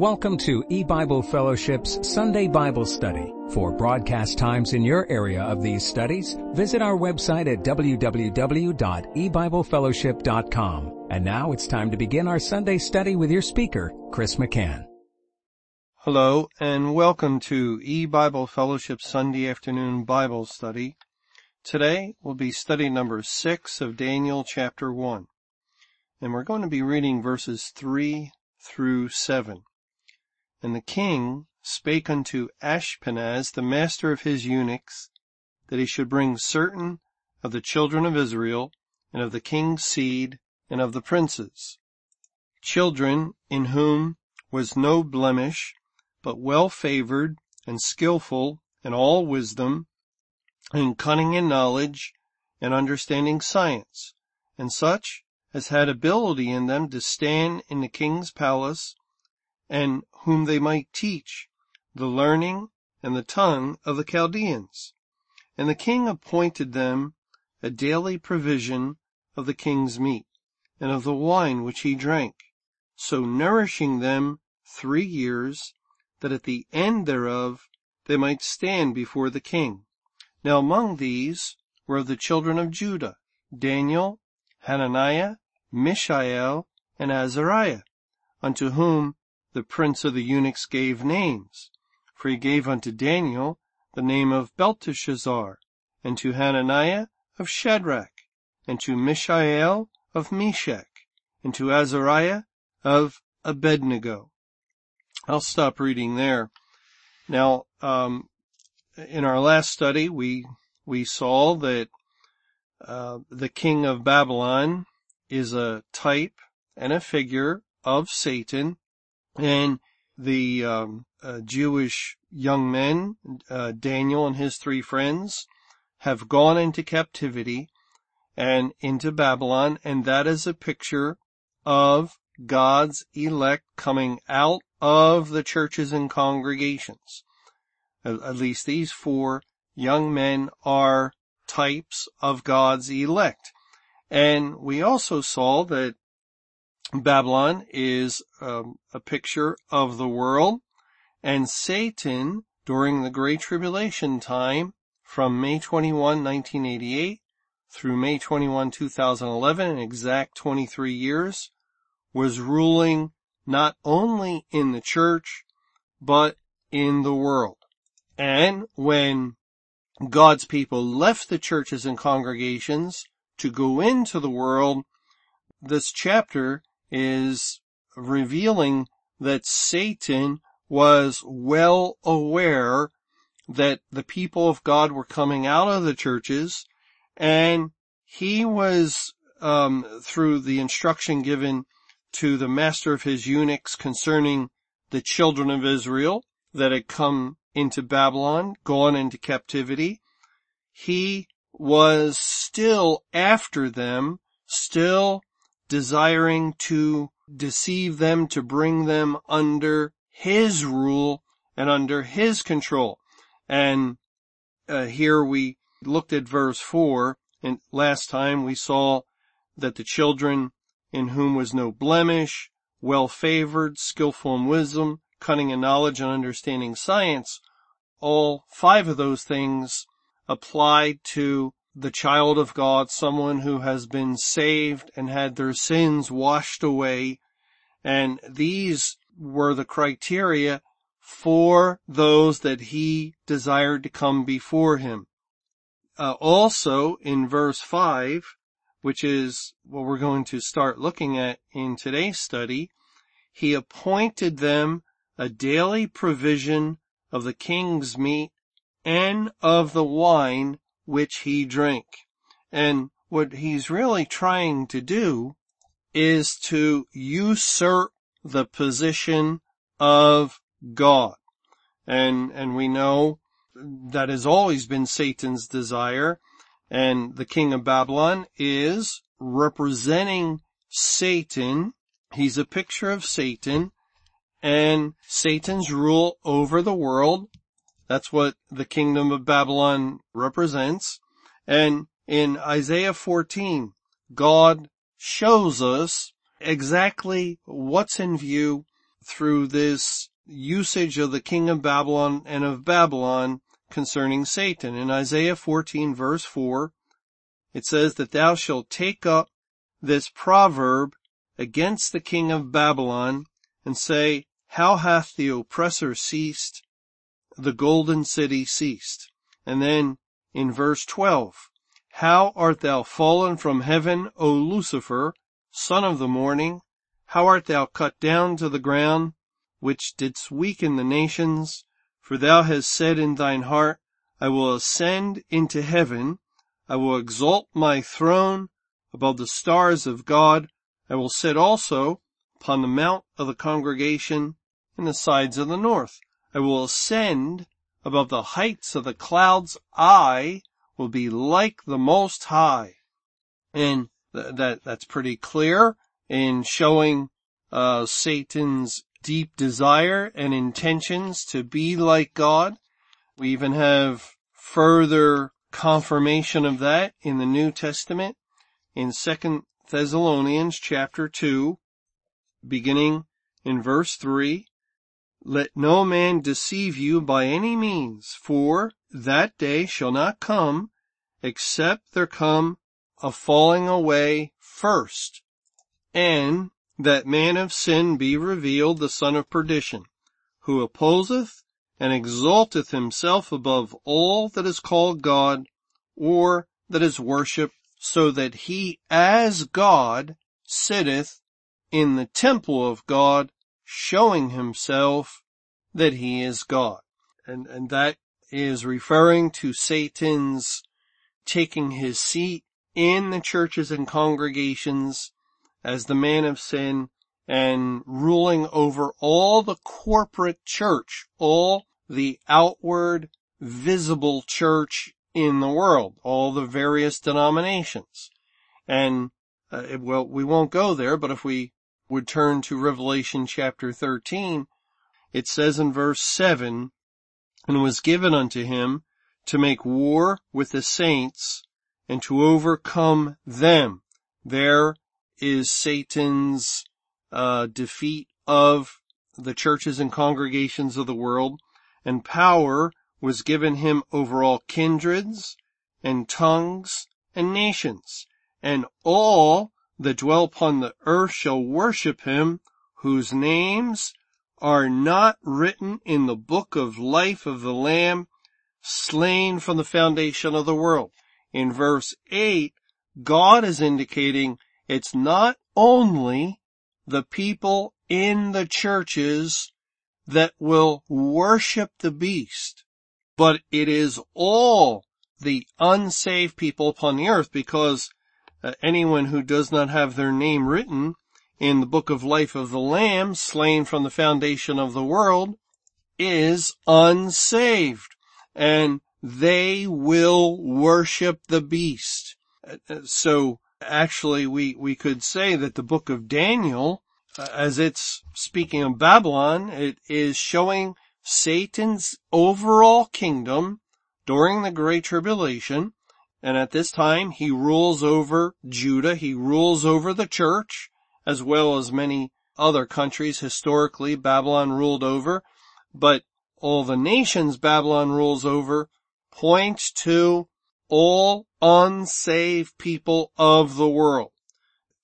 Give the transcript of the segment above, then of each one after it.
Welcome to E-Bible Fellowship's Sunday Bible Study. For broadcast times in your area of these studies, visit our website at www.ebiblefellowship.com. And now it's time to begin our Sunday study with your speaker, Chris McCann. Hello and welcome to E-Bible Fellowship Sunday Afternoon Bible Study. Today will be study number six of Daniel chapter one. And we're going to be reading verses three through seven. And the king spake unto Ashpenaz, the master of his eunuchs, that he should bring certain of the children of Israel, and of the king's seed, and of the princes, children in whom was no blemish, but well favored, and skillful in all wisdom, and cunning in knowledge, and understanding science, and such as had ability in them to stand in the king's palace, and whom they might teach the learning and the tongue of the Chaldeans. And the king appointed them a daily provision of the king's meat and of the wine which he drank, so nourishing them three years, that at the end thereof they might stand before the king. Now among these were the children of Judah, Daniel, Hananiah, Mishael, and Azariah, unto whom the prince of the eunuchs gave names. For he gave unto Daniel the name of Belteshazzar, and to Hananiah of Shadrach, and to Mishael of Meshach, and to Azariah of Abednego. I'll stop reading there. Now, um, in our last study, we we saw that uh, the king of Babylon is a type and a figure of Satan, and the um, uh, Jewish young men, uh, Daniel and his three friends, have gone into captivity and into Babylon, and that is a picture of God's elect coming out of the churches and congregations. At, at least these four young men are types of God's elect. And we also saw that Babylon is um, a picture of the world and Satan during the Great Tribulation time from May 21, 1988 through May 21, 2011, an exact 23 years, was ruling not only in the church, but in the world. And when God's people left the churches and congregations to go into the world, this chapter is revealing that Satan was well aware that the people of God were coming out of the churches and he was, um, through the instruction given to the master of his eunuchs concerning the children of Israel that had come into Babylon, gone into captivity, he was still after them, still desiring to deceive them to bring them under his rule and under his control. And uh, here we looked at verse four and last time we saw that the children in whom was no blemish, well favored, skillful in wisdom, cunning in knowledge and understanding science, all five of those things applied to the child of God, someone who has been saved and had their sins washed away. And these were the criteria for those that he desired to come before him. Uh, also in verse 5, which is what we're going to start looking at in today's study, he appointed them a daily provision of the king's meat and of the wine which he drank. And what he's really trying to do is to usurp the position of God. And, and we know that has always been Satan's desire. And the king of Babylon is representing Satan. He's a picture of Satan and Satan's rule over the world that's what the kingdom of Babylon represents. And in Isaiah 14, God shows us exactly what's in view through this usage of the king of Babylon and of Babylon concerning Satan. In Isaiah 14 verse 4, it says that thou shalt take up this proverb against the king of Babylon and say, how hath the oppressor ceased? The golden city ceased. And then in verse 12, how art thou fallen from heaven, O Lucifer, son of the morning? How art thou cut down to the ground, which didst weaken the nations? For thou hast said in thine heart, I will ascend into heaven. I will exalt my throne above the stars of God. I will sit also upon the mount of the congregation in the sides of the north. I will ascend above the heights of the clouds. I will be like the most high. And th- that, that's pretty clear in showing, uh, Satan's deep desire and intentions to be like God. We even have further confirmation of that in the New Testament in Second Thessalonians chapter 2, beginning in verse 3. Let no man deceive you by any means, for that day shall not come except there come a falling away first, and that man of sin be revealed, the son of perdition, who opposeth and exalteth himself above all that is called God or that is worshipped, so that he as God sitteth in the temple of God showing himself that he is God. And, and that is referring to Satan's taking his seat in the churches and congregations as the man of sin and ruling over all the corporate church, all the outward visible church in the world, all the various denominations. And, uh, well, we won't go there, but if we would turn to Revelation chapter 13, it says in verse 7, and was given unto him to make war with the saints and to overcome them. There is Satan's uh, defeat of the churches and congregations of the world, and power was given him over all kindreds and tongues and nations, and all that dwell upon the earth shall worship him, whose names are not written in the book of life of the Lamb slain from the foundation of the world. In verse 8, God is indicating it's not only the people in the churches that will worship the beast, but it is all the unsaved people upon the earth because uh, anyone who does not have their name written in the book of life of the lamb slain from the foundation of the world is unsaved and they will worship the beast. Uh, uh, so actually we, we could say that the book of Daniel, uh, as it's speaking of Babylon, it is showing Satan's overall kingdom during the Great Tribulation and at this time, he rules over Judah. He rules over the church as well as many other countries historically Babylon ruled over. But all the nations Babylon rules over points to all unsaved people of the world.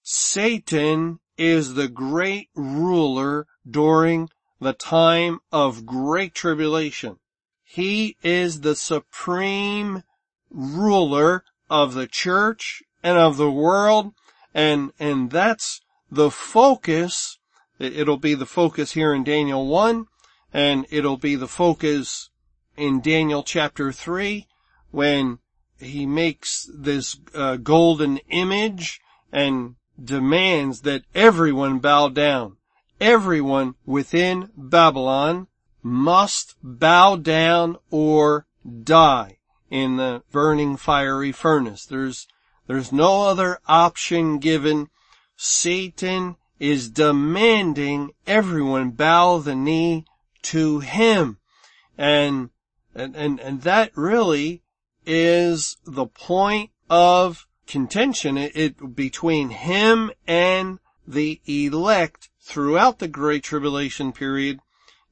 Satan is the great ruler during the time of great tribulation. He is the supreme ruler of the church and of the world. And, and that's the focus. It'll be the focus here in Daniel 1 and it'll be the focus in Daniel chapter 3 when he makes this uh, golden image and demands that everyone bow down. Everyone within Babylon must bow down or die in the burning fiery furnace. There's, there's no other option given. Satan is demanding everyone bow the knee to him. And, and, and, and that really is the point of contention it, it, between him and the elect throughout the Great Tribulation period.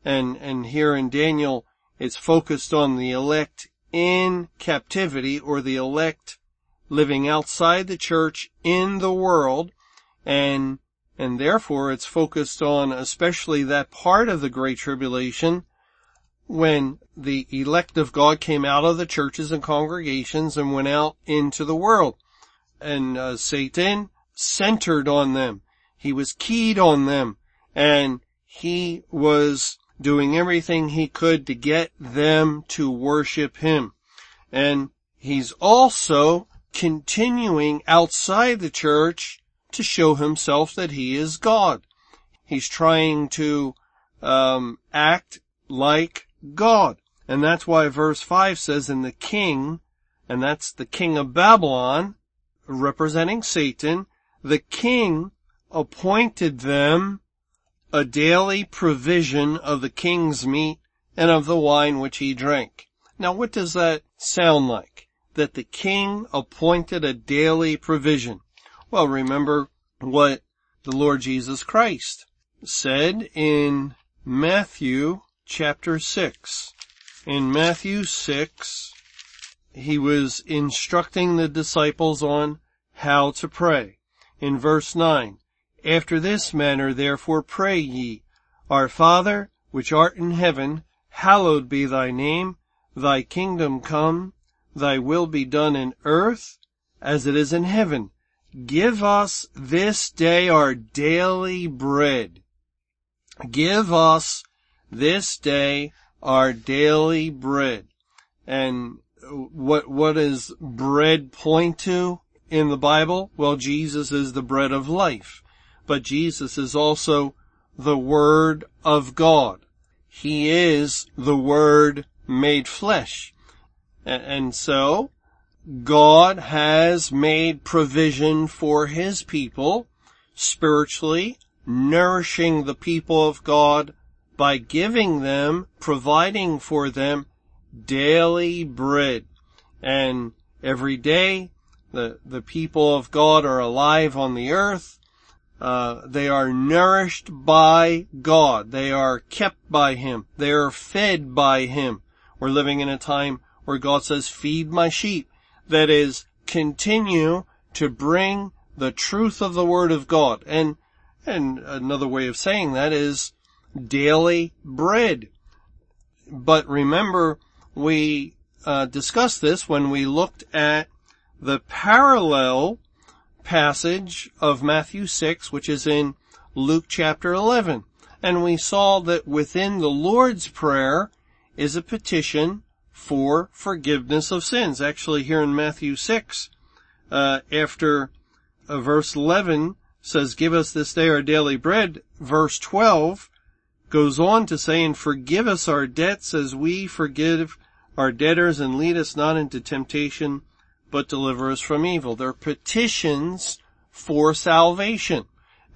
And, and here in Daniel, it's focused on the elect in captivity or the elect living outside the church in the world. And, and therefore it's focused on especially that part of the Great Tribulation when the elect of God came out of the churches and congregations and went out into the world. And uh, Satan centered on them. He was keyed on them and he was doing everything he could to get them to worship him. And he's also continuing outside the church to show himself that he is God. He's trying to um, act like God. And that's why verse 5 says, in the king, and that's the king of Babylon, representing Satan, the king appointed them a daily provision of the king's meat and of the wine which he drank. Now what does that sound like? That the king appointed a daily provision. Well, remember what the Lord Jesus Christ said in Matthew chapter 6. In Matthew 6, he was instructing the disciples on how to pray. In verse 9, after this manner therefore pray ye, Our Father, which art in heaven, hallowed be thy name, thy kingdom come, thy will be done in earth as it is in heaven. Give us this day our daily bread. Give us this day our daily bread. And what, what does bread point to in the Bible? Well, Jesus is the bread of life, but Jesus is also the Word of God. He is the Word made flesh. And so, God has made provision for His people spiritually, nourishing the people of God by giving them, providing for them daily bread. And every day the, the people of God are alive on the earth. Uh, they are nourished by God. They are kept by Him. They are fed by Him. We're living in a time where God says, feed my sheep. That is, continue to bring the truth of the Word of God. And, and another way of saying that is daily bread. But remember, we uh, discussed this when we looked at the parallel passage of Matthew 6, which is in Luke chapter 11. And we saw that within the Lord's Prayer is a petition for forgiveness of sins. Actually here in Matthew 6, uh, after uh, verse 11 says, give us this day our daily bread, verse 12 goes on to say, and forgive us our debts as we forgive our debtors and lead us not into temptation, but deliver us from evil. They're petitions for salvation.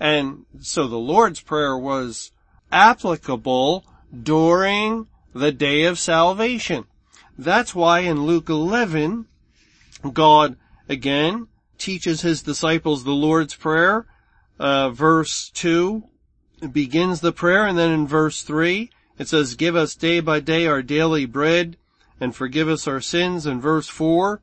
And so the Lord's Prayer was applicable during the day of salvation. That's why in Luke 11, God again teaches his disciples the Lord's Prayer, uh, verse 2, begins the prayer and then in verse 3 it says, give us day by day our daily bread and forgive us our sins in verse 4.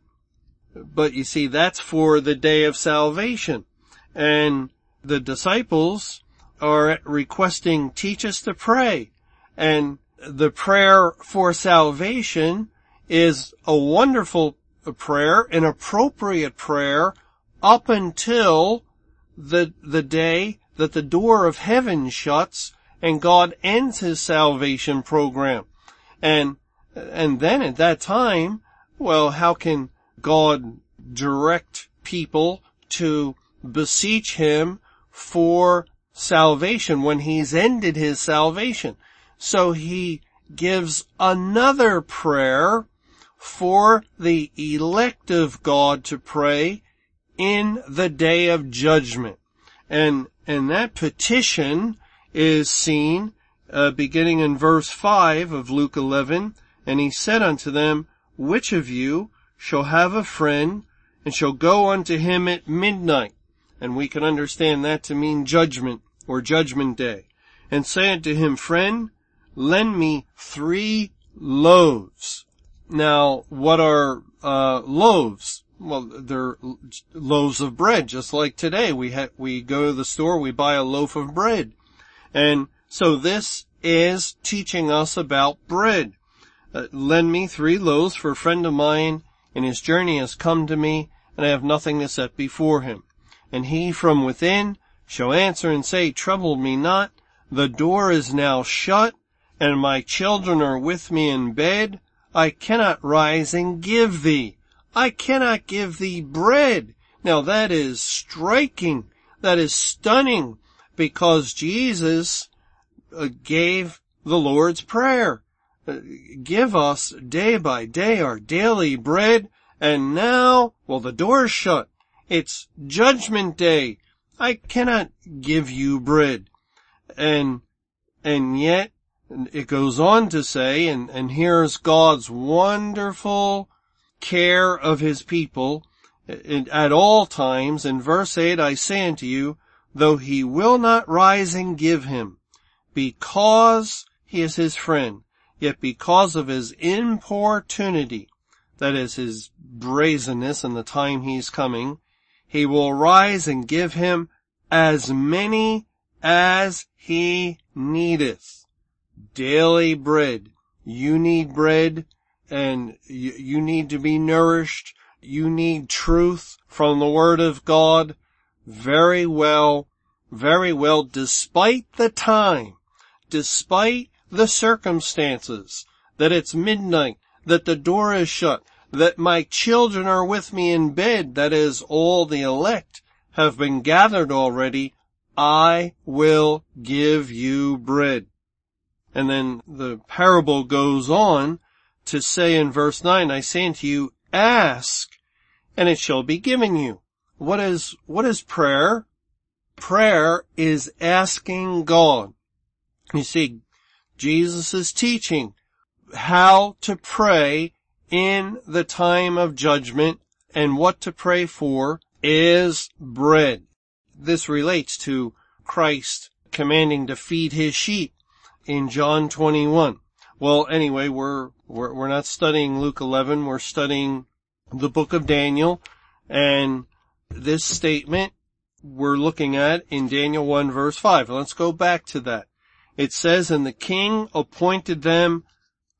But you see, that's for the day of salvation. And the disciples are requesting, teach us to pray. And the prayer for salvation is a wonderful prayer, an appropriate prayer up until the, the day that the door of heaven shuts and God ends his salvation program. And, and then at that time, well, how can God direct people to beseech him for salvation when he's ended his salvation? So he gives another prayer for the elect of God to pray in the day of judgment. And and that petition is seen uh, beginning in verse 5 of Luke 11. And he said unto them, Which of you shall have a friend and shall go unto him at midnight? And we can understand that to mean judgment or judgment day, and say unto him, friend, lend me three loaves. Now, what are uh, loaves? Well, they're loaves of bread, just like today. We ha- we go to the store, we buy a loaf of bread, and so this is teaching us about bread. Uh, lend me three loaves for a friend of mine, and his journey has come to me, and I have nothing to set before him. And he from within shall answer and say, Trouble me not, the door is now shut, and my children are with me in bed. I cannot rise and give thee. I cannot give thee bread. Now that is striking. That is stunning because Jesus uh, gave the Lord's Prayer. Give us day by day our daily bread and now, well the door's shut. It's judgment day. I cannot give you bread. And, and yet, it goes on to say, and, and here's God's wonderful care of his people at all times. In verse 8, I say unto you, though he will not rise and give him, because he is his friend, yet because of his importunity, that is his brazenness and the time he's coming, he will rise and give him as many as he needeth. Daily bread. You need bread and you, you need to be nourished. You need truth from the Word of God. Very well, very well, despite the time, despite the circumstances, that it's midnight, that the door is shut, that my children are with me in bed, that is, all the elect have been gathered already, I will give you bread. And then the parable goes on to say in verse 9, I say unto you, ask, and it shall be given you. What is, what is prayer? Prayer is asking God. You see, Jesus teaching how to pray in the time of judgment and what to pray for is bread. This relates to Christ commanding to feed his sheep in John 21. Well, anyway, we're, we're, we're not studying Luke 11, we're studying the book of Daniel, and this statement we're looking at in Daniel 1 verse 5. Let's go back to that. It says, and the king appointed them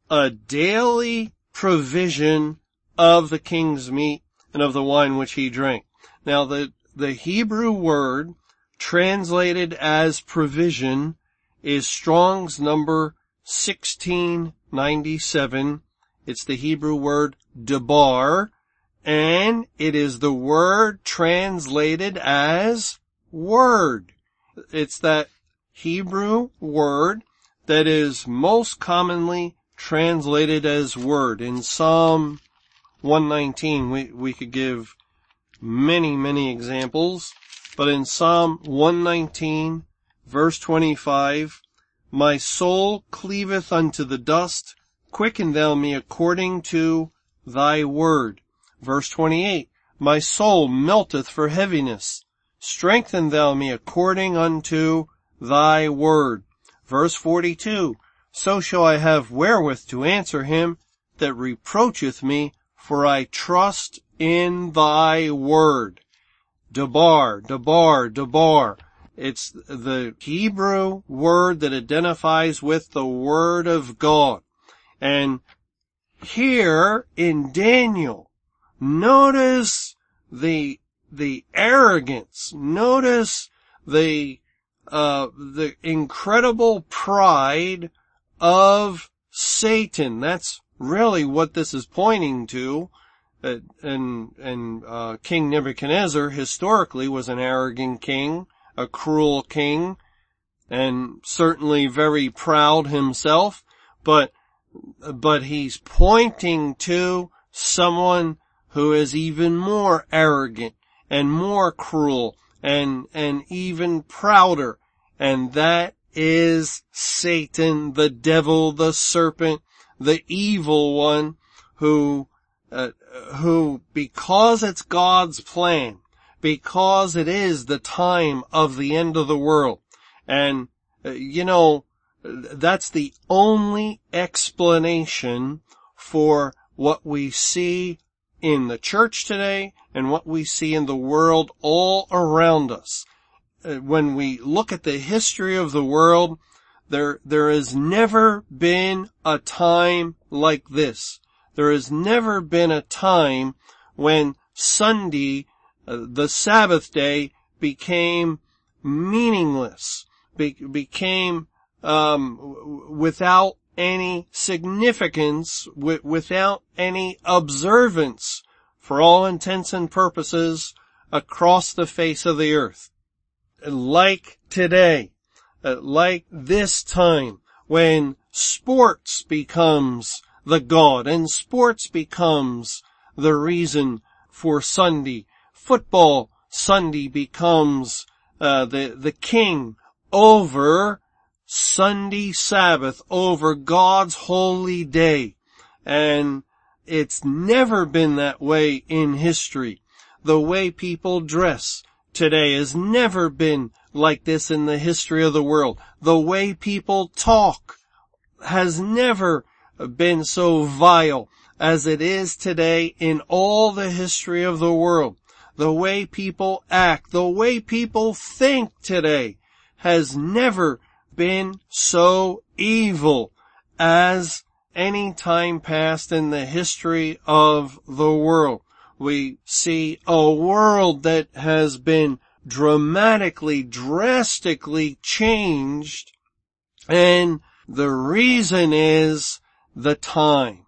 a daily provision of the king's meat and of the wine which he drank. Now the, the Hebrew word translated as provision is Strong's number 1697. It's the Hebrew word debar and it is the word translated as word. It's that Hebrew word that is most commonly translated as word. In Psalm 119, we, we could give many, many examples, but in Psalm 119, verse 25, my soul cleaveth unto the dust, quicken thou me according to thy word. Verse 28, my soul melteth for heaviness, strengthen thou me according unto thy word. Verse 42, so shall I have wherewith to answer him that reproacheth me, for I trust in thy word. Debar, debar, debar. It's the Hebrew word that identifies with the word of God. And here in Daniel, notice the, the arrogance, notice the, uh, the incredible pride of Satan. That's really what this is pointing to. Uh, and and uh, King Nebuchadnezzar historically was an arrogant king, a cruel king, and certainly very proud himself. But but he's pointing to someone who is even more arrogant and more cruel and and even prouder, and that is Satan, the devil, the serpent, the evil one who, uh, who because it's God's plan, because it is the time of the end of the world, And, uh, you know, that's the only explanation for what we see in the church today and what we see in the world all around us. Uh, when we look at the history of the world, there, there has never been a time like this. There has never been a time when Sunday, uh, the Sabbath day, became meaningless, be- became um, without any significance, without any observance, for all intents and purposes, across the face of the earth. Like today, uh, like this time, when sports becomes the God and sports becomes the reason for Sunday. Football Sunday becomes uh, the the king over Sunday Sabbath, over God's holy day, and it's never been that way in history. The way people dress today has never been like this in the history of the world. The way people talk has never been so vile as it is today in all the history of the world. The way people act, the way people think today has never been so evil as any time past in the history of the world. We see a world that has been dramatically, drastically changed and the reason is the time.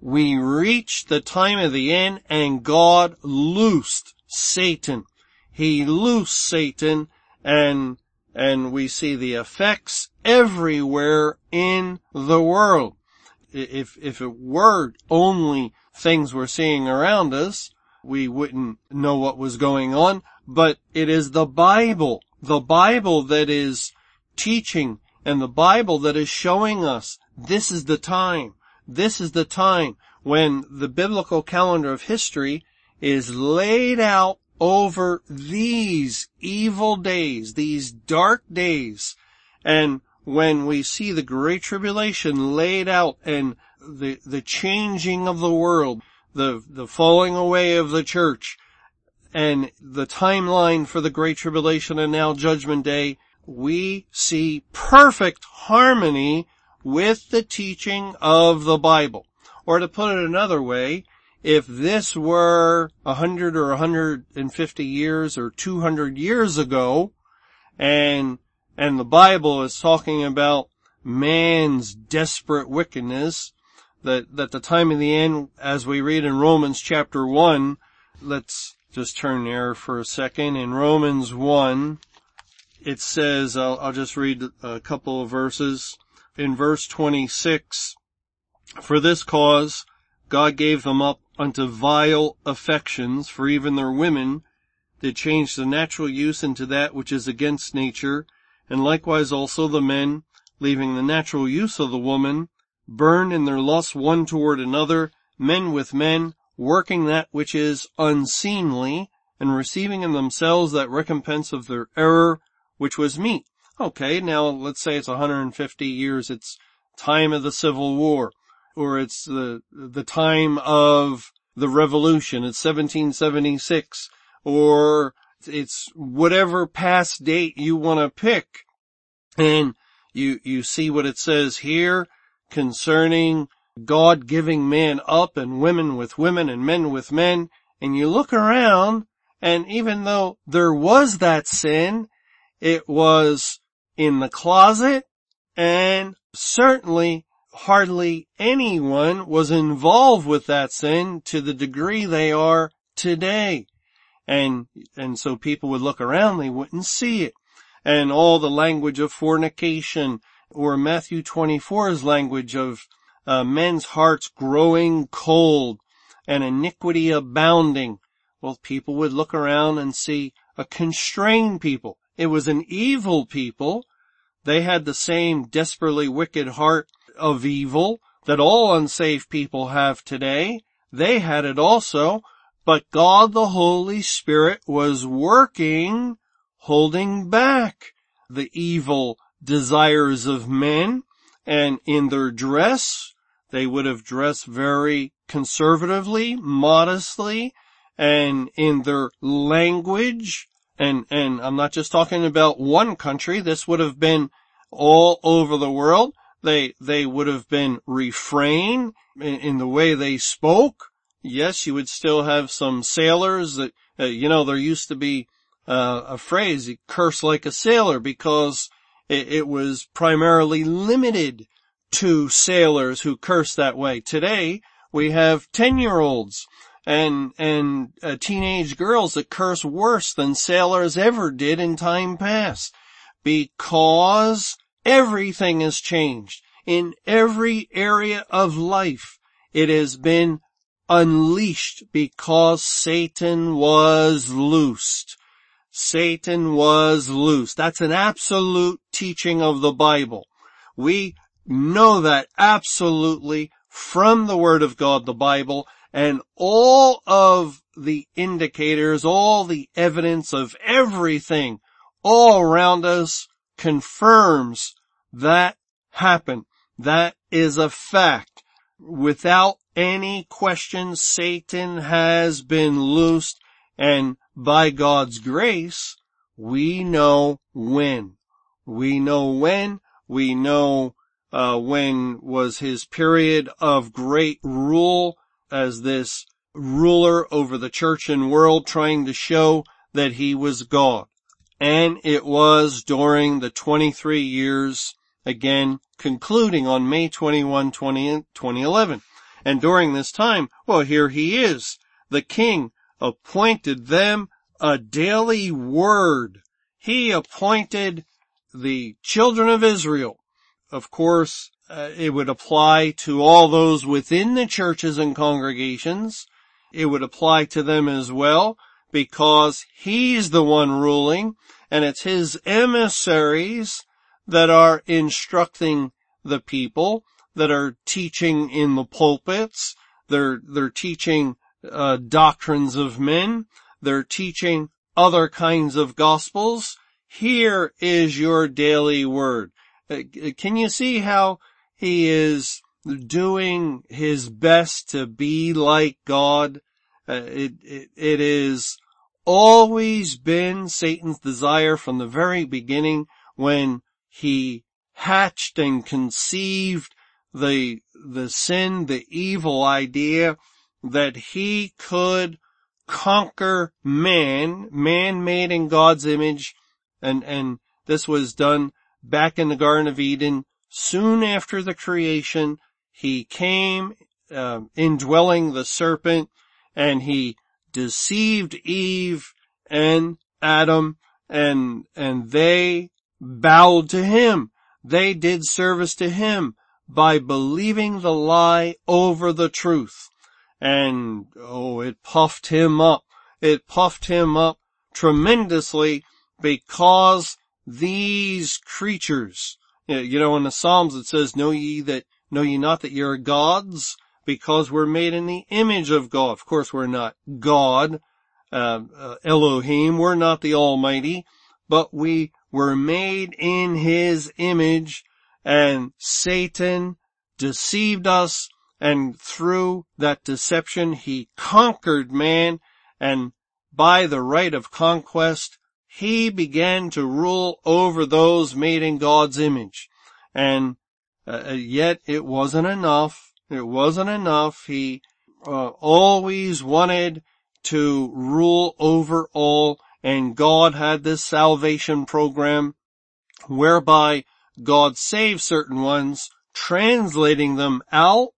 We reached the time of the end and God loosed Satan. He loosed Satan and, and we see the effects everywhere in the world. If, if it were only things we're seeing around us, we wouldn't know what was going on, but it is the Bible, the Bible that is teaching and the Bible that is showing us this is the time. This is the time when the biblical calendar of history is laid out over these evil days, these dark days. And when we see the great tribulation laid out and the, the changing of the world, the, the falling away of the church, and the timeline for the great tribulation and now judgment day, we see perfect harmony with the teaching of the Bible. Or to put it another way, if this were a hundred or a hundred and fifty years or two hundred years ago, and, and the Bible is talking about man's desperate wickedness, that, that the time of the end, as we read in Romans chapter 1, let's just turn there for a second. In Romans 1, it says, I'll, I'll just read a couple of verses. In verse 26, for this cause God gave them up unto vile affections, for even their women did change the natural use into that which is against nature, and likewise also the men, leaving the natural use of the woman, burn in their lust one toward another, men with men, working that which is unseemly, and receiving in themselves that recompense of their error, which was meat. Okay, now let's say it's 150 years, it's time of the Civil War, or it's the, the time of the revolution, it's 1776, or it's whatever past date you want to pick. And you, you see what it says here concerning God giving man up and women with women and men with men. And you look around and even though there was that sin, it was in the closet and certainly hardly anyone was involved with that sin to the degree they are today. And, and so people would look around, they wouldn't see it. And all the language of fornication or Matthew 24's language of uh, men's hearts growing cold and iniquity abounding. Well, people would look around and see a constrained people. It was an evil people. They had the same desperately wicked heart of evil that all unsaved people have today. They had it also, but God the Holy Spirit was working, holding back the evil desires of men and in their dress, they would have dressed very conservatively, modestly, and in their language, and, and I'm not just talking about one country, this would have been all over the world. They, they would have been refrain in, in the way they spoke. Yes, you would still have some sailors that, uh, you know, there used to be uh, a phrase, curse like a sailor because it, it was primarily limited to sailors who curse that way. Today, we have 10 year olds and, and uh, teenage girls that curse worse than sailors ever did in time past because everything has changed in every area of life. It has been unleashed because Satan was loosed. Satan was loosed. That's an absolute teaching of the Bible. We know that absolutely from the Word of God, the Bible, and all of the indicators, all the evidence of everything all around us confirms that happened. That is a fact. Without any question, Satan has been loosed and by God's grace, we know when. We know when. We know uh, when was his period of great rule as this ruler over the church and world trying to show that he was God. And it was during the 23 years, again, concluding on May 21, 20, 2011. And during this time, well, here he is, the king appointed them a daily word. He appointed the children of Israel. Of course, uh, it would apply to all those within the churches and congregations. It would apply to them as well because he's the one ruling and it's his emissaries that are instructing the people that are teaching in the pulpits. They're, they're teaching uh, doctrines of men. They're teaching other kinds of gospels. Here is your daily word. Uh, can you see how he is doing his best to be like God? Uh, it, it, it is always been Satan's desire from the very beginning when he hatched and conceived the, the sin, the evil idea that he could conquer man, man made in God's image, and, and this was done back in the Garden of Eden. Soon after the creation, he came, uh, indwelling the serpent, and he deceived Eve and Adam, and, and they bowed to him. They did service to him by believing the lie over the truth and oh, it puffed him up. It puffed him up tremendously because these creatures, you know, in the Psalms it says, know ye that, know ye not that you're gods? Because we're made in the image of God. Of course we're not God, uh, uh, Elohim, we're not the Almighty, but we were made in His image and Satan deceived us and through that deception he conquered man and by the right of conquest he began to rule over those made in God's image. And uh, uh, yet it wasn't enough. It wasn't enough. He uh, always wanted to rule over all and God had this salvation program whereby God saved certain ones, translating them out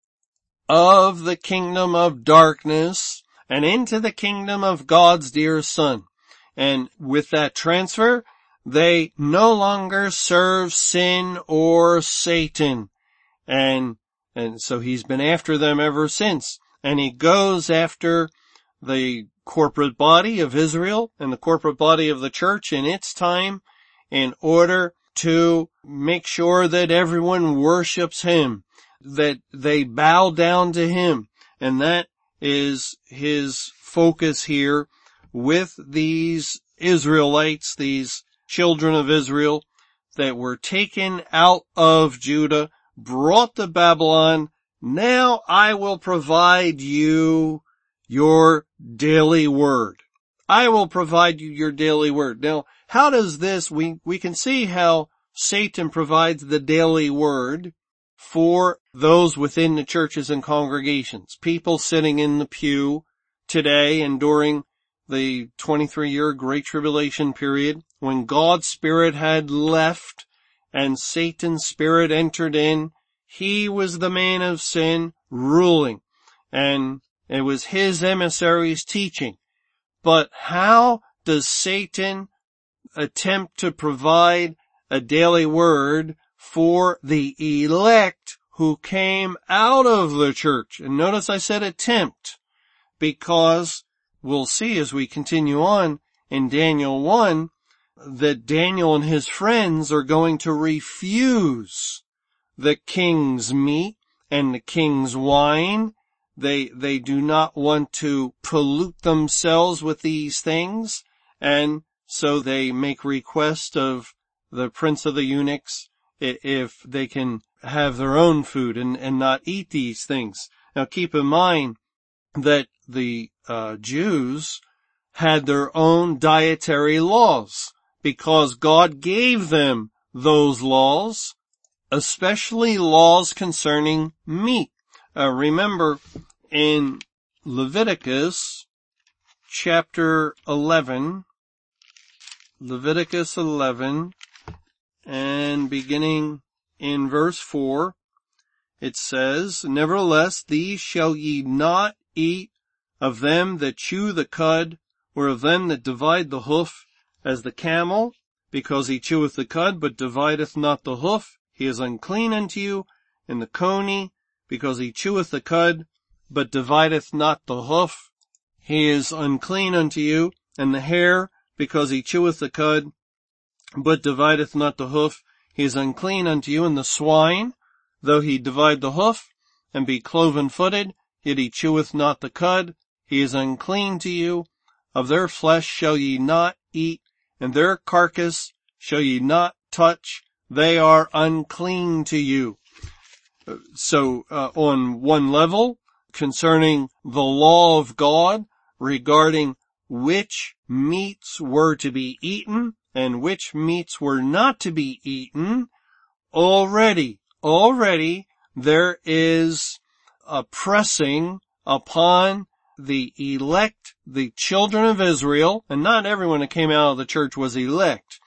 of the kingdom of darkness and into the kingdom of God's dear son. And with that transfer, they no longer serve sin or Satan. And, and so he's been after them ever since. And he goes after the corporate body of Israel and the corporate body of the church in its time in order to make sure that everyone worships him that they bow down to him. And that is his focus here with these Israelites, these children of Israel. that were taken out of Judah, brought to Babylon. Now I will provide you your daily word. I will provide you your daily word. Now, how does this, we, we can see how Satan provides the daily word for those within the churches and congregations. People sitting in the pew today and during the 23 year Great Tribulation period when God's Spirit had left and Satan's Spirit entered in. He was the man of sin ruling and it was his emissaries teaching. But how does Satan attempt to provide a daily word for the elect who came out of the church? And notice I said attempt because we'll see as we continue on in Daniel 1 that Daniel and his friends are going to refuse the king's meat and the king's wine they, they do not want to pollute themselves with these things. And so they make request of the prince of the eunuchs if they can have their own food and, and not eat these things. Now keep in mind that the uh, Jews had their own dietary laws because God gave them those laws, especially laws concerning meat. Uh, remember in Leviticus chapter 11, Leviticus 11, and beginning in verse 4, it says, Nevertheless, these shall ye not eat of them that chew the cud, or of them that divide the hoof, as the camel, because he cheweth the cud, but divideth not the hoof, he is unclean unto you, and the coney, because he cheweth the cud, but divideth not the hoof, he is unclean unto you, and the hare, because he cheweth the cud, but divideth not the hoof, he is unclean unto you, and the swine, though he divide the hoof, and be cloven footed, yet he cheweth not the cud, he is unclean to you, of their flesh shall ye not eat, and their carcass shall ye not touch, they are unclean to you. So uh, on one level, concerning the law of God regarding which meats were to be eaten and which meats were not to be eaten, already, already there is a pressing upon the elect, the children of Israel, and not everyone that came out of the church was elect.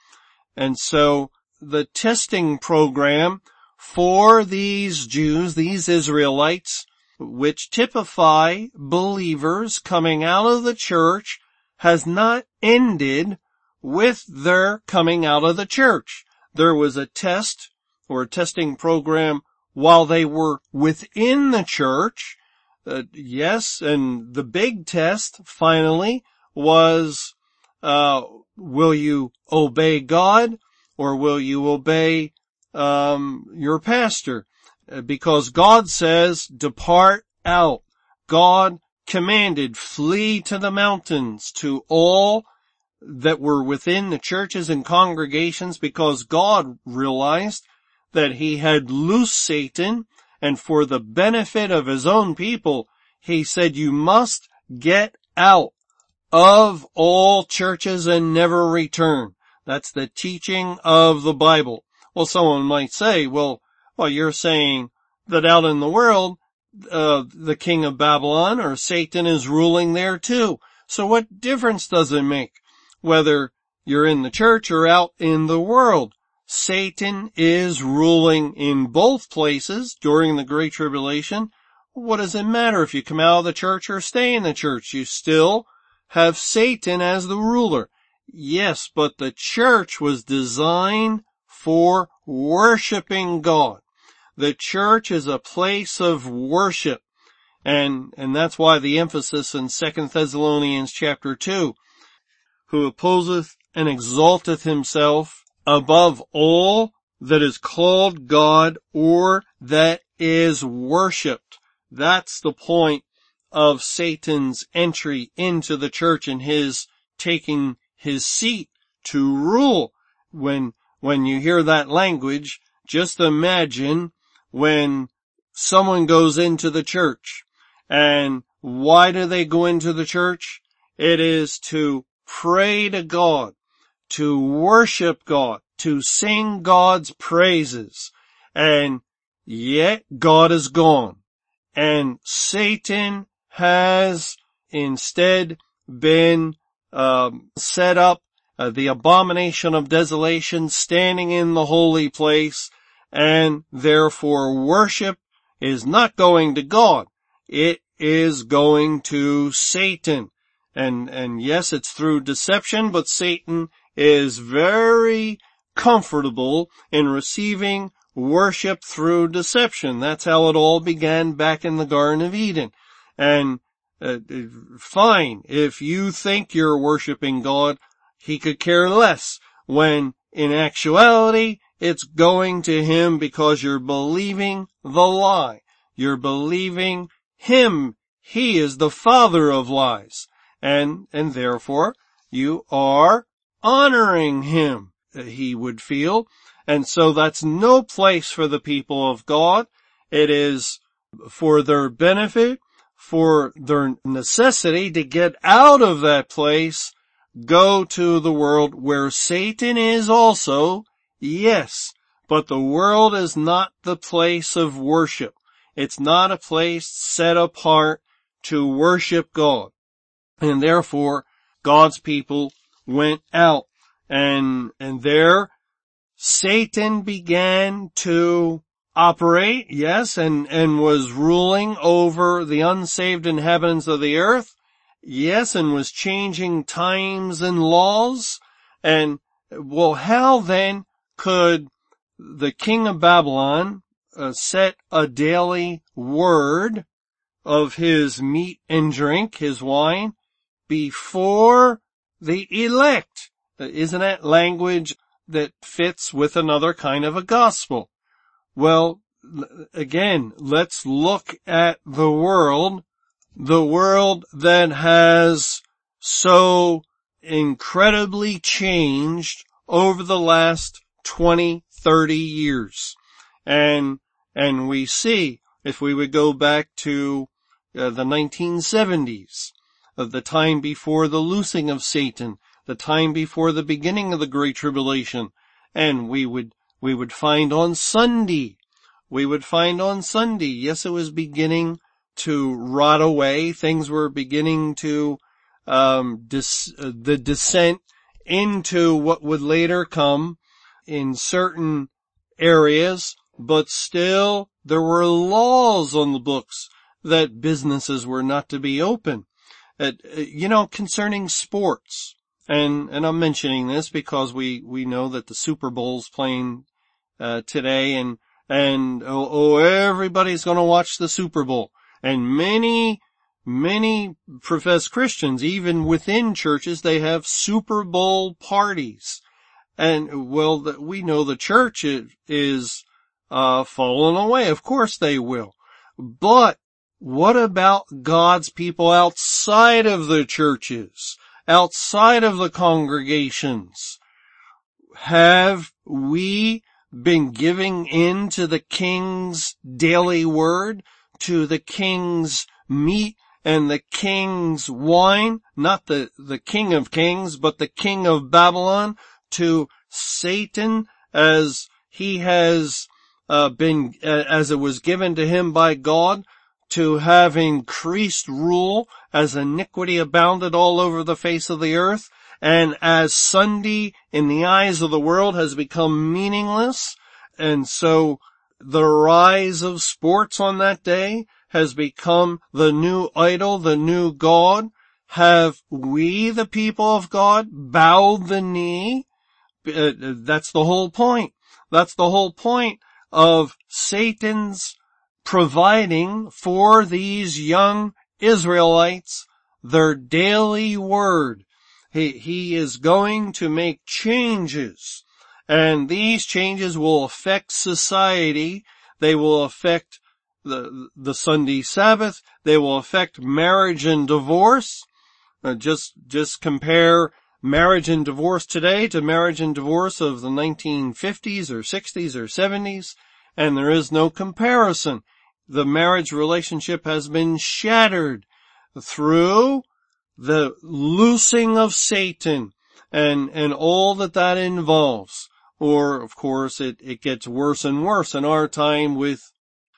And so the testing program for these Jews, these Israelites, which typify believers coming out of the church has not ended with their coming out of the church. There was a test or a testing program while they were within the church. Uh, yes, and the big test finally was, uh, will you obey God or will you obey um, your pastor uh, because God says, depart out. God commanded, flee to the mountains to all that were within the churches and congregations because God realized that he had loosed Satan and for the benefit of his own people, he said, you must get out of all churches and never return. That's the teaching of the Bible. Well, someone might say, well, well, you're saying that out in the world, uh, the king of Babylon or Satan is ruling there too. So what difference does it make whether you're in the church or out in the world? Satan is ruling in both places during the Great Tribulation. What does it matter if you come out of the church or stay in the church? You still have Satan as the ruler. Yes, but the church was designed for worshiping God. The church is a place of worship. And, and that's why the emphasis in 2 Thessalonians chapter 2, who opposeth and exalteth himself above all that is called God or that is worshipped. That's the point of Satan's entry into the church and his taking his seat to rule when when you hear that language, just imagine when someone goes into the church and why do they go into the church? It is to pray to God, to worship God, to sing God's praises. And yet God is gone and Satan has instead been um, set up uh, the abomination of desolation standing in the holy place and therefore worship is not going to God. It is going to Satan. And, and yes, it's through deception, but Satan is very comfortable in receiving worship through deception. That's how it all began back in the Garden of Eden. And uh, fine, if you think you're worshiping God, he could care less when in actuality it's going to him because you're believing the lie. You're believing him. He is the father of lies. And, and therefore you are honoring him, he would feel. And so that's no place for the people of God. It is for their benefit, for their necessity to get out of that place, go to the world where Satan is also, yes, but the world is not the place of worship. It's not a place set apart to worship God. And therefore, God's people went out and, and there Satan began to operate, yes, and, and was ruling over the unsaved inhabitants of the earth, yes, and was changing times and laws. And, well, how then could the king of Babylon uh, set a daily word of his meat and drink, his wine, before the elect? Isn't that language that fits with another kind of a gospel. Well, again, let's look at the world, the world that has so incredibly changed over the last 20, 30 years. And, and we see, if we would go back to uh, the 1970s, of the time before the loosing of Satan, the time before the beginning of the Great Tribulation. And we would, we would find on Sunday, we would find on Sunday, yes, it was beginning to rot away. Things were beginning to, um, dis, uh, the descent into what would later come in certain areas, but still there were laws on the books that businesses were not to be open. Uh, you know, concerning sports, and, and I'm mentioning this because we, we know that the Super Bowl's playing, uh, today and, and, oh, oh everybody's gonna watch the Super Bowl. And many, many professed Christians, even within churches, they have Super Bowl parties. And, well, we know the church is, is uh, falling away. Of course they will. But what about God's people outside of the churches? outside of the congregations? Have we been giving in to the king's daily word, to the king's meat and the king's wine, not the, the king of kings, but the king of Babylon, to Satan as he has uh, been, uh, as it was given to him by God, to have increased rule as iniquity abounded all over the face of the earth, and as Sunday in the eyes of the world has become meaningless, and so the rise of sports on that day has become the new idol, the new God. Have we, the people of God, bowed the knee? Uh, that's the whole point. That's the whole point of Satan's providing for these young Israelites their daily word. He, he is going to make changes and these changes will affect society. They will affect the, the Sunday Sabbath. They will affect marriage and divorce. Uh, just, just compare marriage and divorce today to marriage and divorce of the 1950s or 60s or 70s, and there is no comparison. The marriage relationship has been shattered through the loosing of Satan and, and all that that involves. Or, of course, it, it gets worse and worse in our time with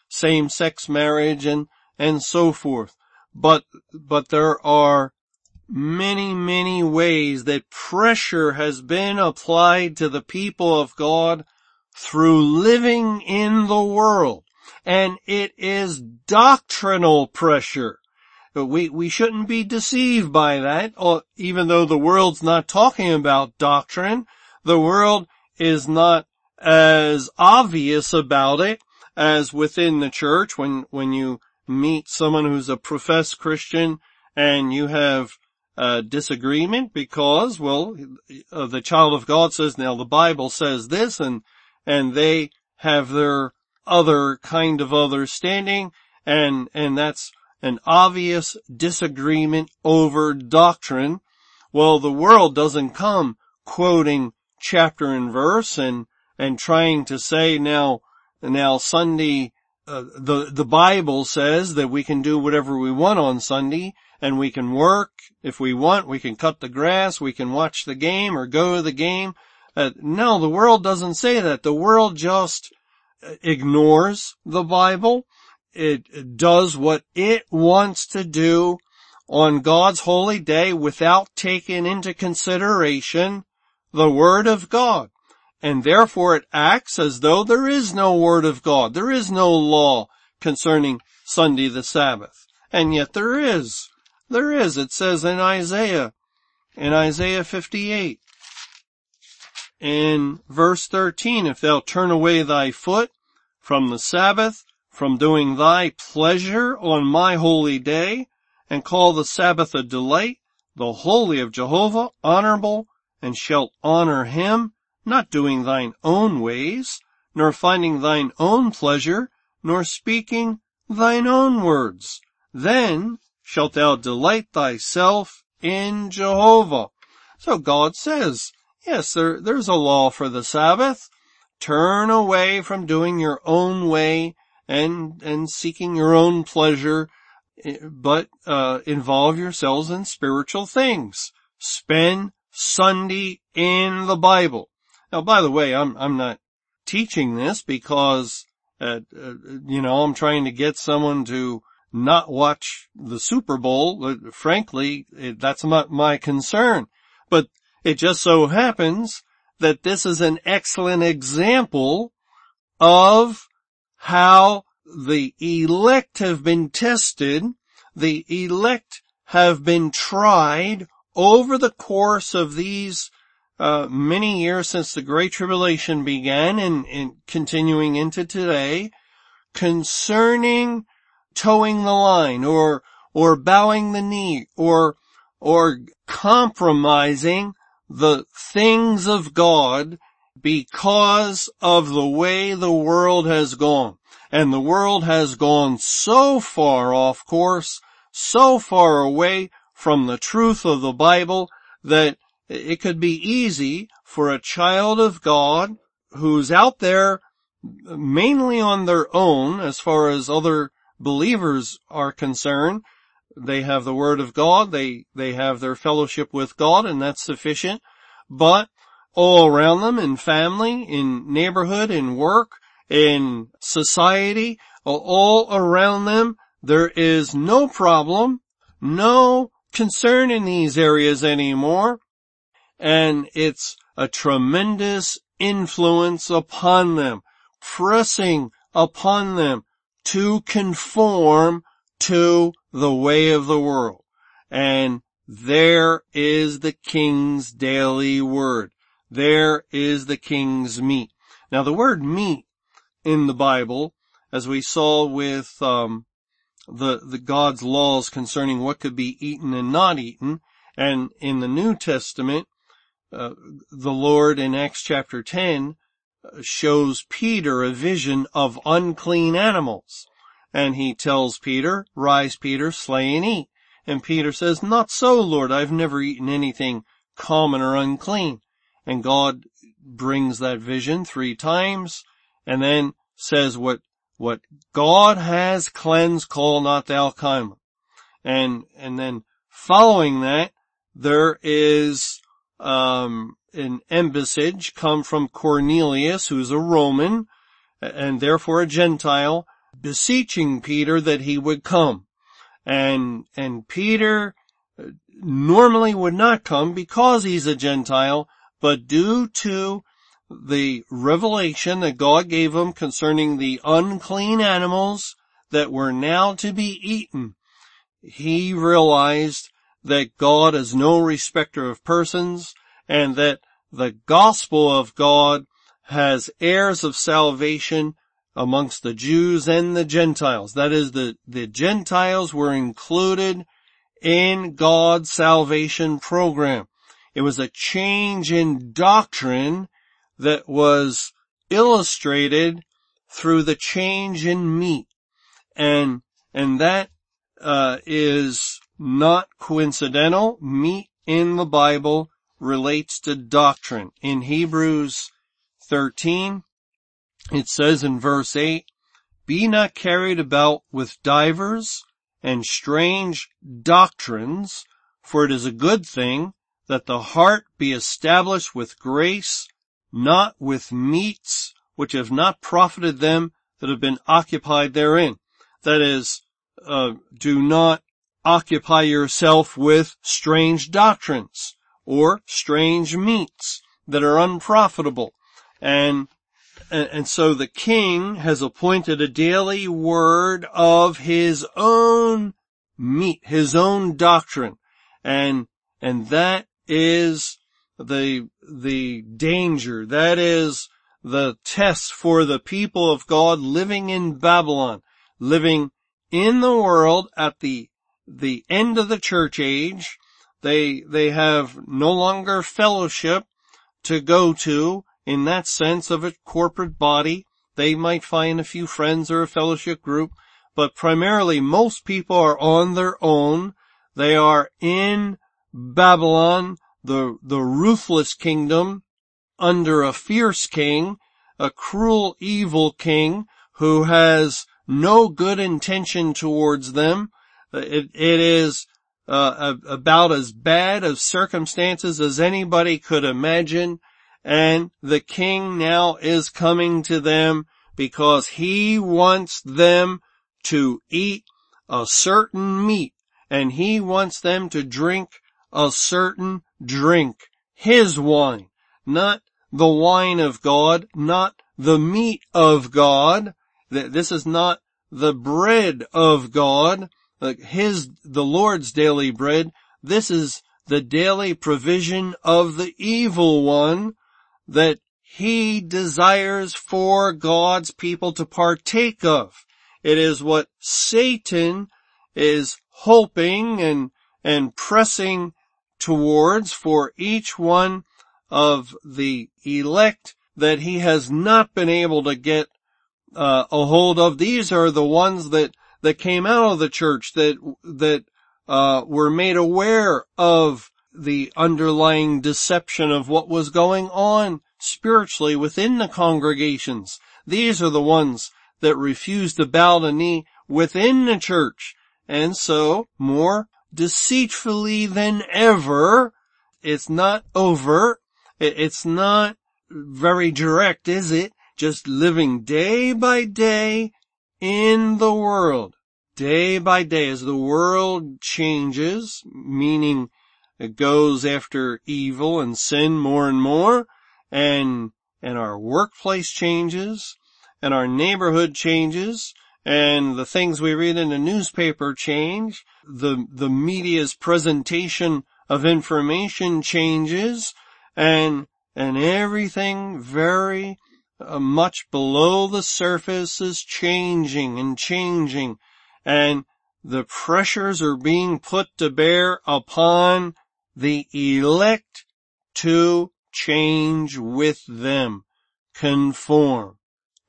same-sex marriage and, and so forth. But, but there are many, many ways that pressure has been applied to the people of God through living in the world. And it is doctrinal pressure. We, we shouldn't be deceived by that, or even though the world's not talking about doctrine, the world is not as obvious about it as within the church when, when you meet someone who's a professed Christian and you have a disagreement because, well, uh, the child of God says, now the Bible says this and, and they have their other kind of understanding and, and that's an obvious disagreement over doctrine. Well, the world doesn't come quoting chapter and verse and, and trying to say now, now Sunday, uh, the, the Bible says that we can do whatever we want on Sunday and we can work if we want, we can cut the grass, we can watch the game or go to the game. Uh, no, the world doesn't say that. The world just ignores the Bible it does what it wants to do on God's holy day without taking into consideration the Word of God. And therefore it acts as though there is no Word of God. There is no law concerning Sunday the Sabbath. And yet there is. There is. It says in Isaiah, in Isaiah 58, in verse 13, if thou turn away thy foot from the Sabbath from doing thy pleasure on my holy day, and call the Sabbath a delight, the holy of Jehovah honorable, and shalt honor him, not doing thine own ways, nor finding thine own pleasure, nor speaking thine own words. Then shalt thou delight thyself in Jehovah. So God says, yes, there, there's a law for the Sabbath. Turn away from doing your own way and, and seeking your own pleasure, eh, but, uh, involve yourselves in spiritual things. Spend Sunday in the Bible. Now, by the way, I'm, I'm not teaching this because, uh, uh, you know, I'm trying to get someone to not watch the Super Bowl. Frankly, it, that's not my concern. But it just so happens that this is an excellent example of how the elect have been tested, the elect have been tried over the course of these uh, many years since the Great Tribulation began and, and continuing into today concerning toeing the line or or bowing the knee or or compromising the things of God because of the way the world has gone. And the world has gone so far off course, so far away from the truth of the Bible that it could be easy for a child of God who's out there mainly on their own as far as other believers are concerned. They have the word of God. They, they have their fellowship with God and that's sufficient. But all around them in family, in neighborhood, in work, in society, all around them, there is no problem, no concern in these areas anymore, and it's a tremendous influence upon them, pressing upon them to conform to the way of the world. And there is the king's daily word. There is the king's meat. Now the word meat in the Bible, as we saw with um, the the God's laws concerning what could be eaten and not eaten, and in the New Testament, uh, the Lord in Acts chapter 10 uh, shows Peter a vision of unclean animals. And he tells Peter, rise Peter, slay and eat. And Peter says, not so, Lord, I've never eaten anything common or unclean. And God brings that vision three times and then says what, what God has cleansed, call not thou common. And, and then following that, there is, um, an embassage come from Cornelius, who's a Roman, and therefore a Gentile, beseeching Peter that he would come. And, and Peter uh, normally would not come because he's a Gentile, but due to the revelation that God gave him concerning the unclean animals that were now to be eaten, he realized that God is no respecter of persons and that the gospel of God has heirs of salvation amongst the Jews and the Gentiles. That is the, the Gentiles were included in God's salvation program. It was a change in doctrine that was illustrated through the change in meat. And, and that, uh, is not coincidental. Meat in the Bible relates to doctrine. In Hebrews 13, it says in verse 8, Be not carried about with divers and strange doctrines, for it is a good thing that the heart be established with grace, not with meats which have not profited them that have been occupied therein. That is, uh, do not occupy yourself with strange doctrines or strange meats that are unprofitable. And, and so the king has appointed a daily word of his own meat, his own doctrine. And, and that is the, the danger. That is the test for the people of God living in Babylon, living in the world at the, the end of the church age, they, they have no longer fellowship to go to in that sense of a corporate body. They might find a few friends or a fellowship group, but primarily most people are on their own. They are in Babylon, the, the ruthless kingdom under a fierce king, a cruel evil king who has no good intention towards them. It, it is uh, about as bad of circumstances as anybody could imagine. And the king now is coming to them because he wants them to eat a certain meat and he wants them to drink a certain drink. His wine, not the wine of God, not the meat of God. This is not the bread of God his, the Lord's daily bread. This is the daily provision of the evil one that he desires for God's people to partake of. It is what Satan is hoping and, and pressing towards for each one of the elect that he has not been able to get uh, a hold of. These are the ones that that came out of the church that, that, uh, were made aware of the underlying deception of what was going on spiritually within the congregations. These are the ones that refused to bow the knee within the church. And so, more deceitfully than ever, it's not overt, It's not very direct, is it? Just living day by day in the world, day by day, as the world changes, meaning it goes after evil and sin more and more, and, and our workplace changes, and our neighborhood changes, and the things we read in the newspaper change, the, the media's presentation of information changes, and, and everything very uh, much below the surface is changing and changing and the pressures are being put to bear upon the elect to change with them. Conform.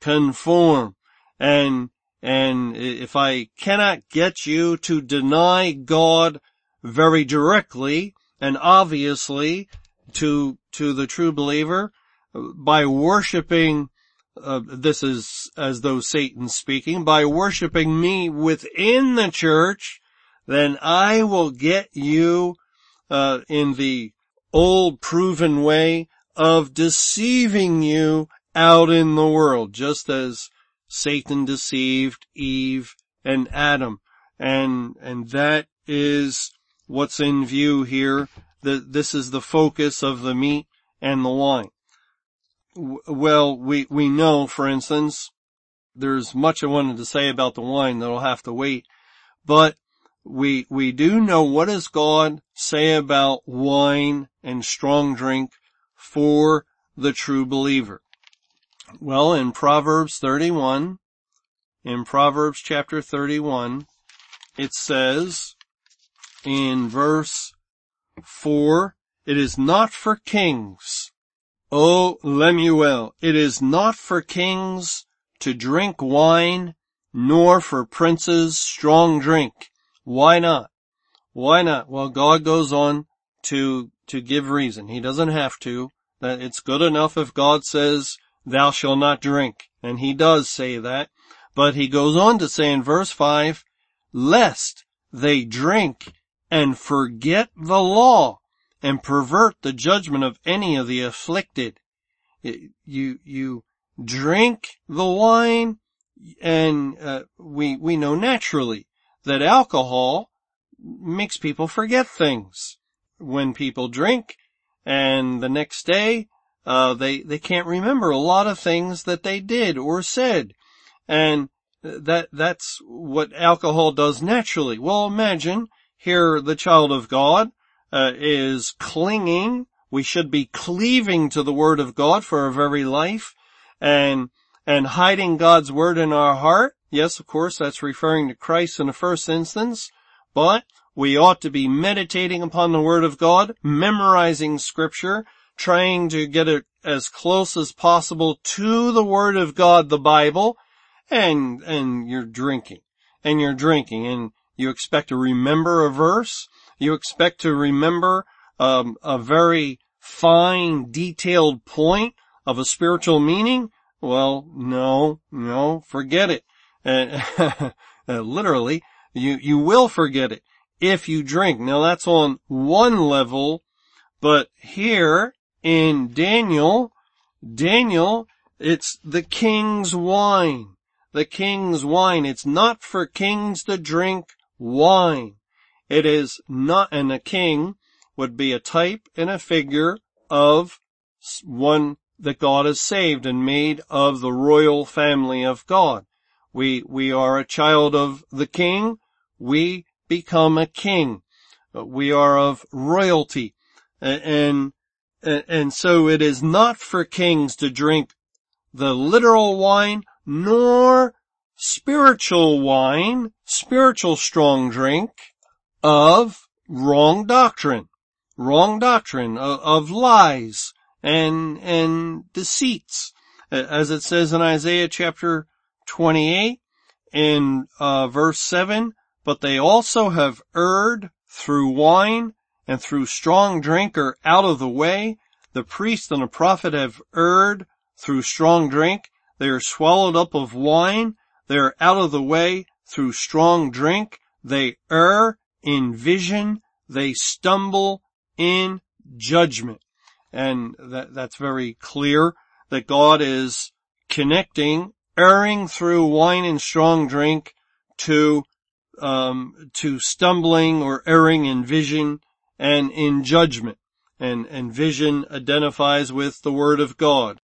Conform. And, and if I cannot get you to deny God very directly, and obviously to, to the true believer, by worshiping, uh, this is as though Satan's speaking, by worshiping me within the church, then I will get you, uh, in the old proven way of deceiving you out in the world, just as Satan deceived Eve and Adam. And, and that is what's in view here. The, this is the focus of the meat and the wine. Well, we, we know, for instance, there's much I wanted to say about the wine that'll have to wait, but we, we do know what does God say about wine and strong drink for the true believer. Well, in Proverbs 31, in Proverbs chapter 31, it says in verse 4, it is not for kings, O Lemuel, it is not for kings to drink wine, nor for princes strong drink. Why not? Why not? Well, God goes on to, to give reason. He doesn't have to. That it's good enough if God says, thou shalt not drink. And he does say that. But he goes on to say in verse 5, lest they drink and forget the law and pervert the judgment of any of the afflicted. You, you drink the wine and uh, we, we know naturally that alcohol makes people forget things. When people drink and the next day uh, they, they can't remember a lot of things that they did or said. And that, that's what alcohol does naturally. Well, imagine here the child of God, uh, is clinging. We should be cleaving to the word of God for our very life and, and hiding God's word in our heart. Yes, of course, that's referring to Christ in the first instance, but we ought to be meditating upon the word of God, memorizing scripture, trying to get it as close as possible to the Word of God, the Bible, and, and you're drinking. And you're drinking and you expect to remember a verse. You expect to remember um, a very fine, detailed point of a spiritual meaning. Well, no, no, forget it. Uh, literally, you, you will forget it if you drink. Now that's on one level, but here in Daniel, Daniel, it's the king's wine. The king's wine. It's not for kings to drink wine. It is not, and a king would be a type and a figure of one that God has saved and made of the royal family of God. We, we are a child of the king. We become a king. Uh, we are of royalty. And and so it is not for kings to drink the literal wine, nor spiritual wine, spiritual strong drink of wrong doctrine, wrong doctrine of, of lies and, and deceits. As it says in Isaiah chapter 28 in uh, verse 7, but they also have erred through wine and through strong drink are out of the way. The priest and the prophet have erred through strong drink. They are swallowed up of wine. They are out of the way through strong drink. They err in vision. They stumble in judgment. And that, that's very clear that God is connecting erring through wine and strong drink to um, to stumbling or erring in vision and in judgment. And, and vision identifies with the Word of God.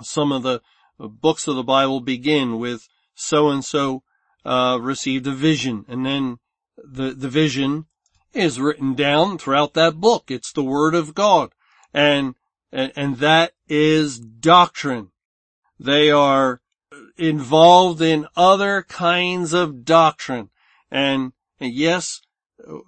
Some of the books of the Bible begin with so and so uh, received a vision, and then the the vision is written down throughout that book. It's the Word of God, and and, and that is doctrine. They are involved in other kinds of doctrine, and, yes,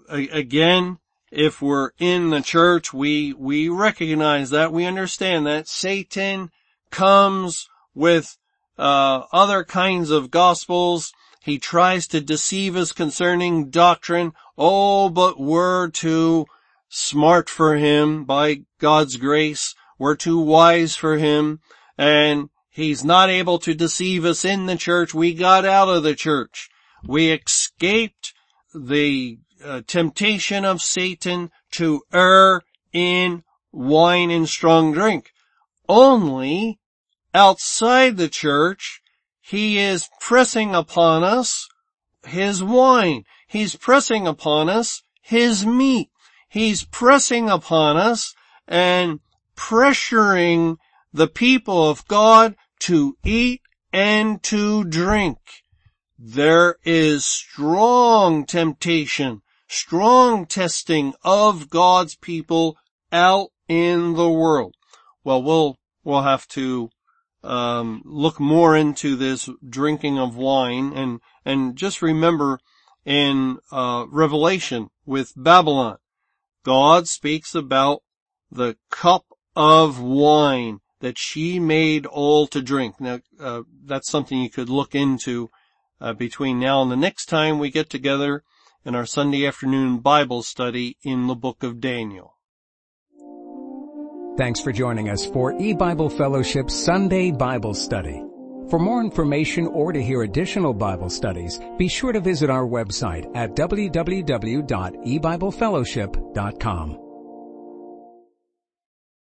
again, if we're in the church, we, we recognize that, we understand that Satan comes with, uh, other kinds of gospels. He tries to deceive us concerning doctrine. Oh, but we're too smart for him by God's grace. We're too wise for him and he's not able to deceive us in the church. We got out of the church. We escaped the uh, temptation of Satan to err in wine and strong drink. Only outside the church, he is pressing upon us his wine. He's pressing upon us his meat. He's pressing upon us and pressuring the people of God to eat and to drink. There is strong temptation, strong testing of God's people out in the world. Well, we'll, we'll have to, um, look more into this drinking of wine and, and just remember in, uh, Revelation with Babylon, God speaks about the cup of wine that she made all to drink. Now, uh, that's something you could look into uh, between now and the next time we get together in our Sunday afternoon Bible study in the book of Daniel. Thanks for joining us for E-Bible Fellowship Sunday Bible Study. For more information or to hear additional Bible studies, be sure to visit our website at www.ebiblefellowship.com.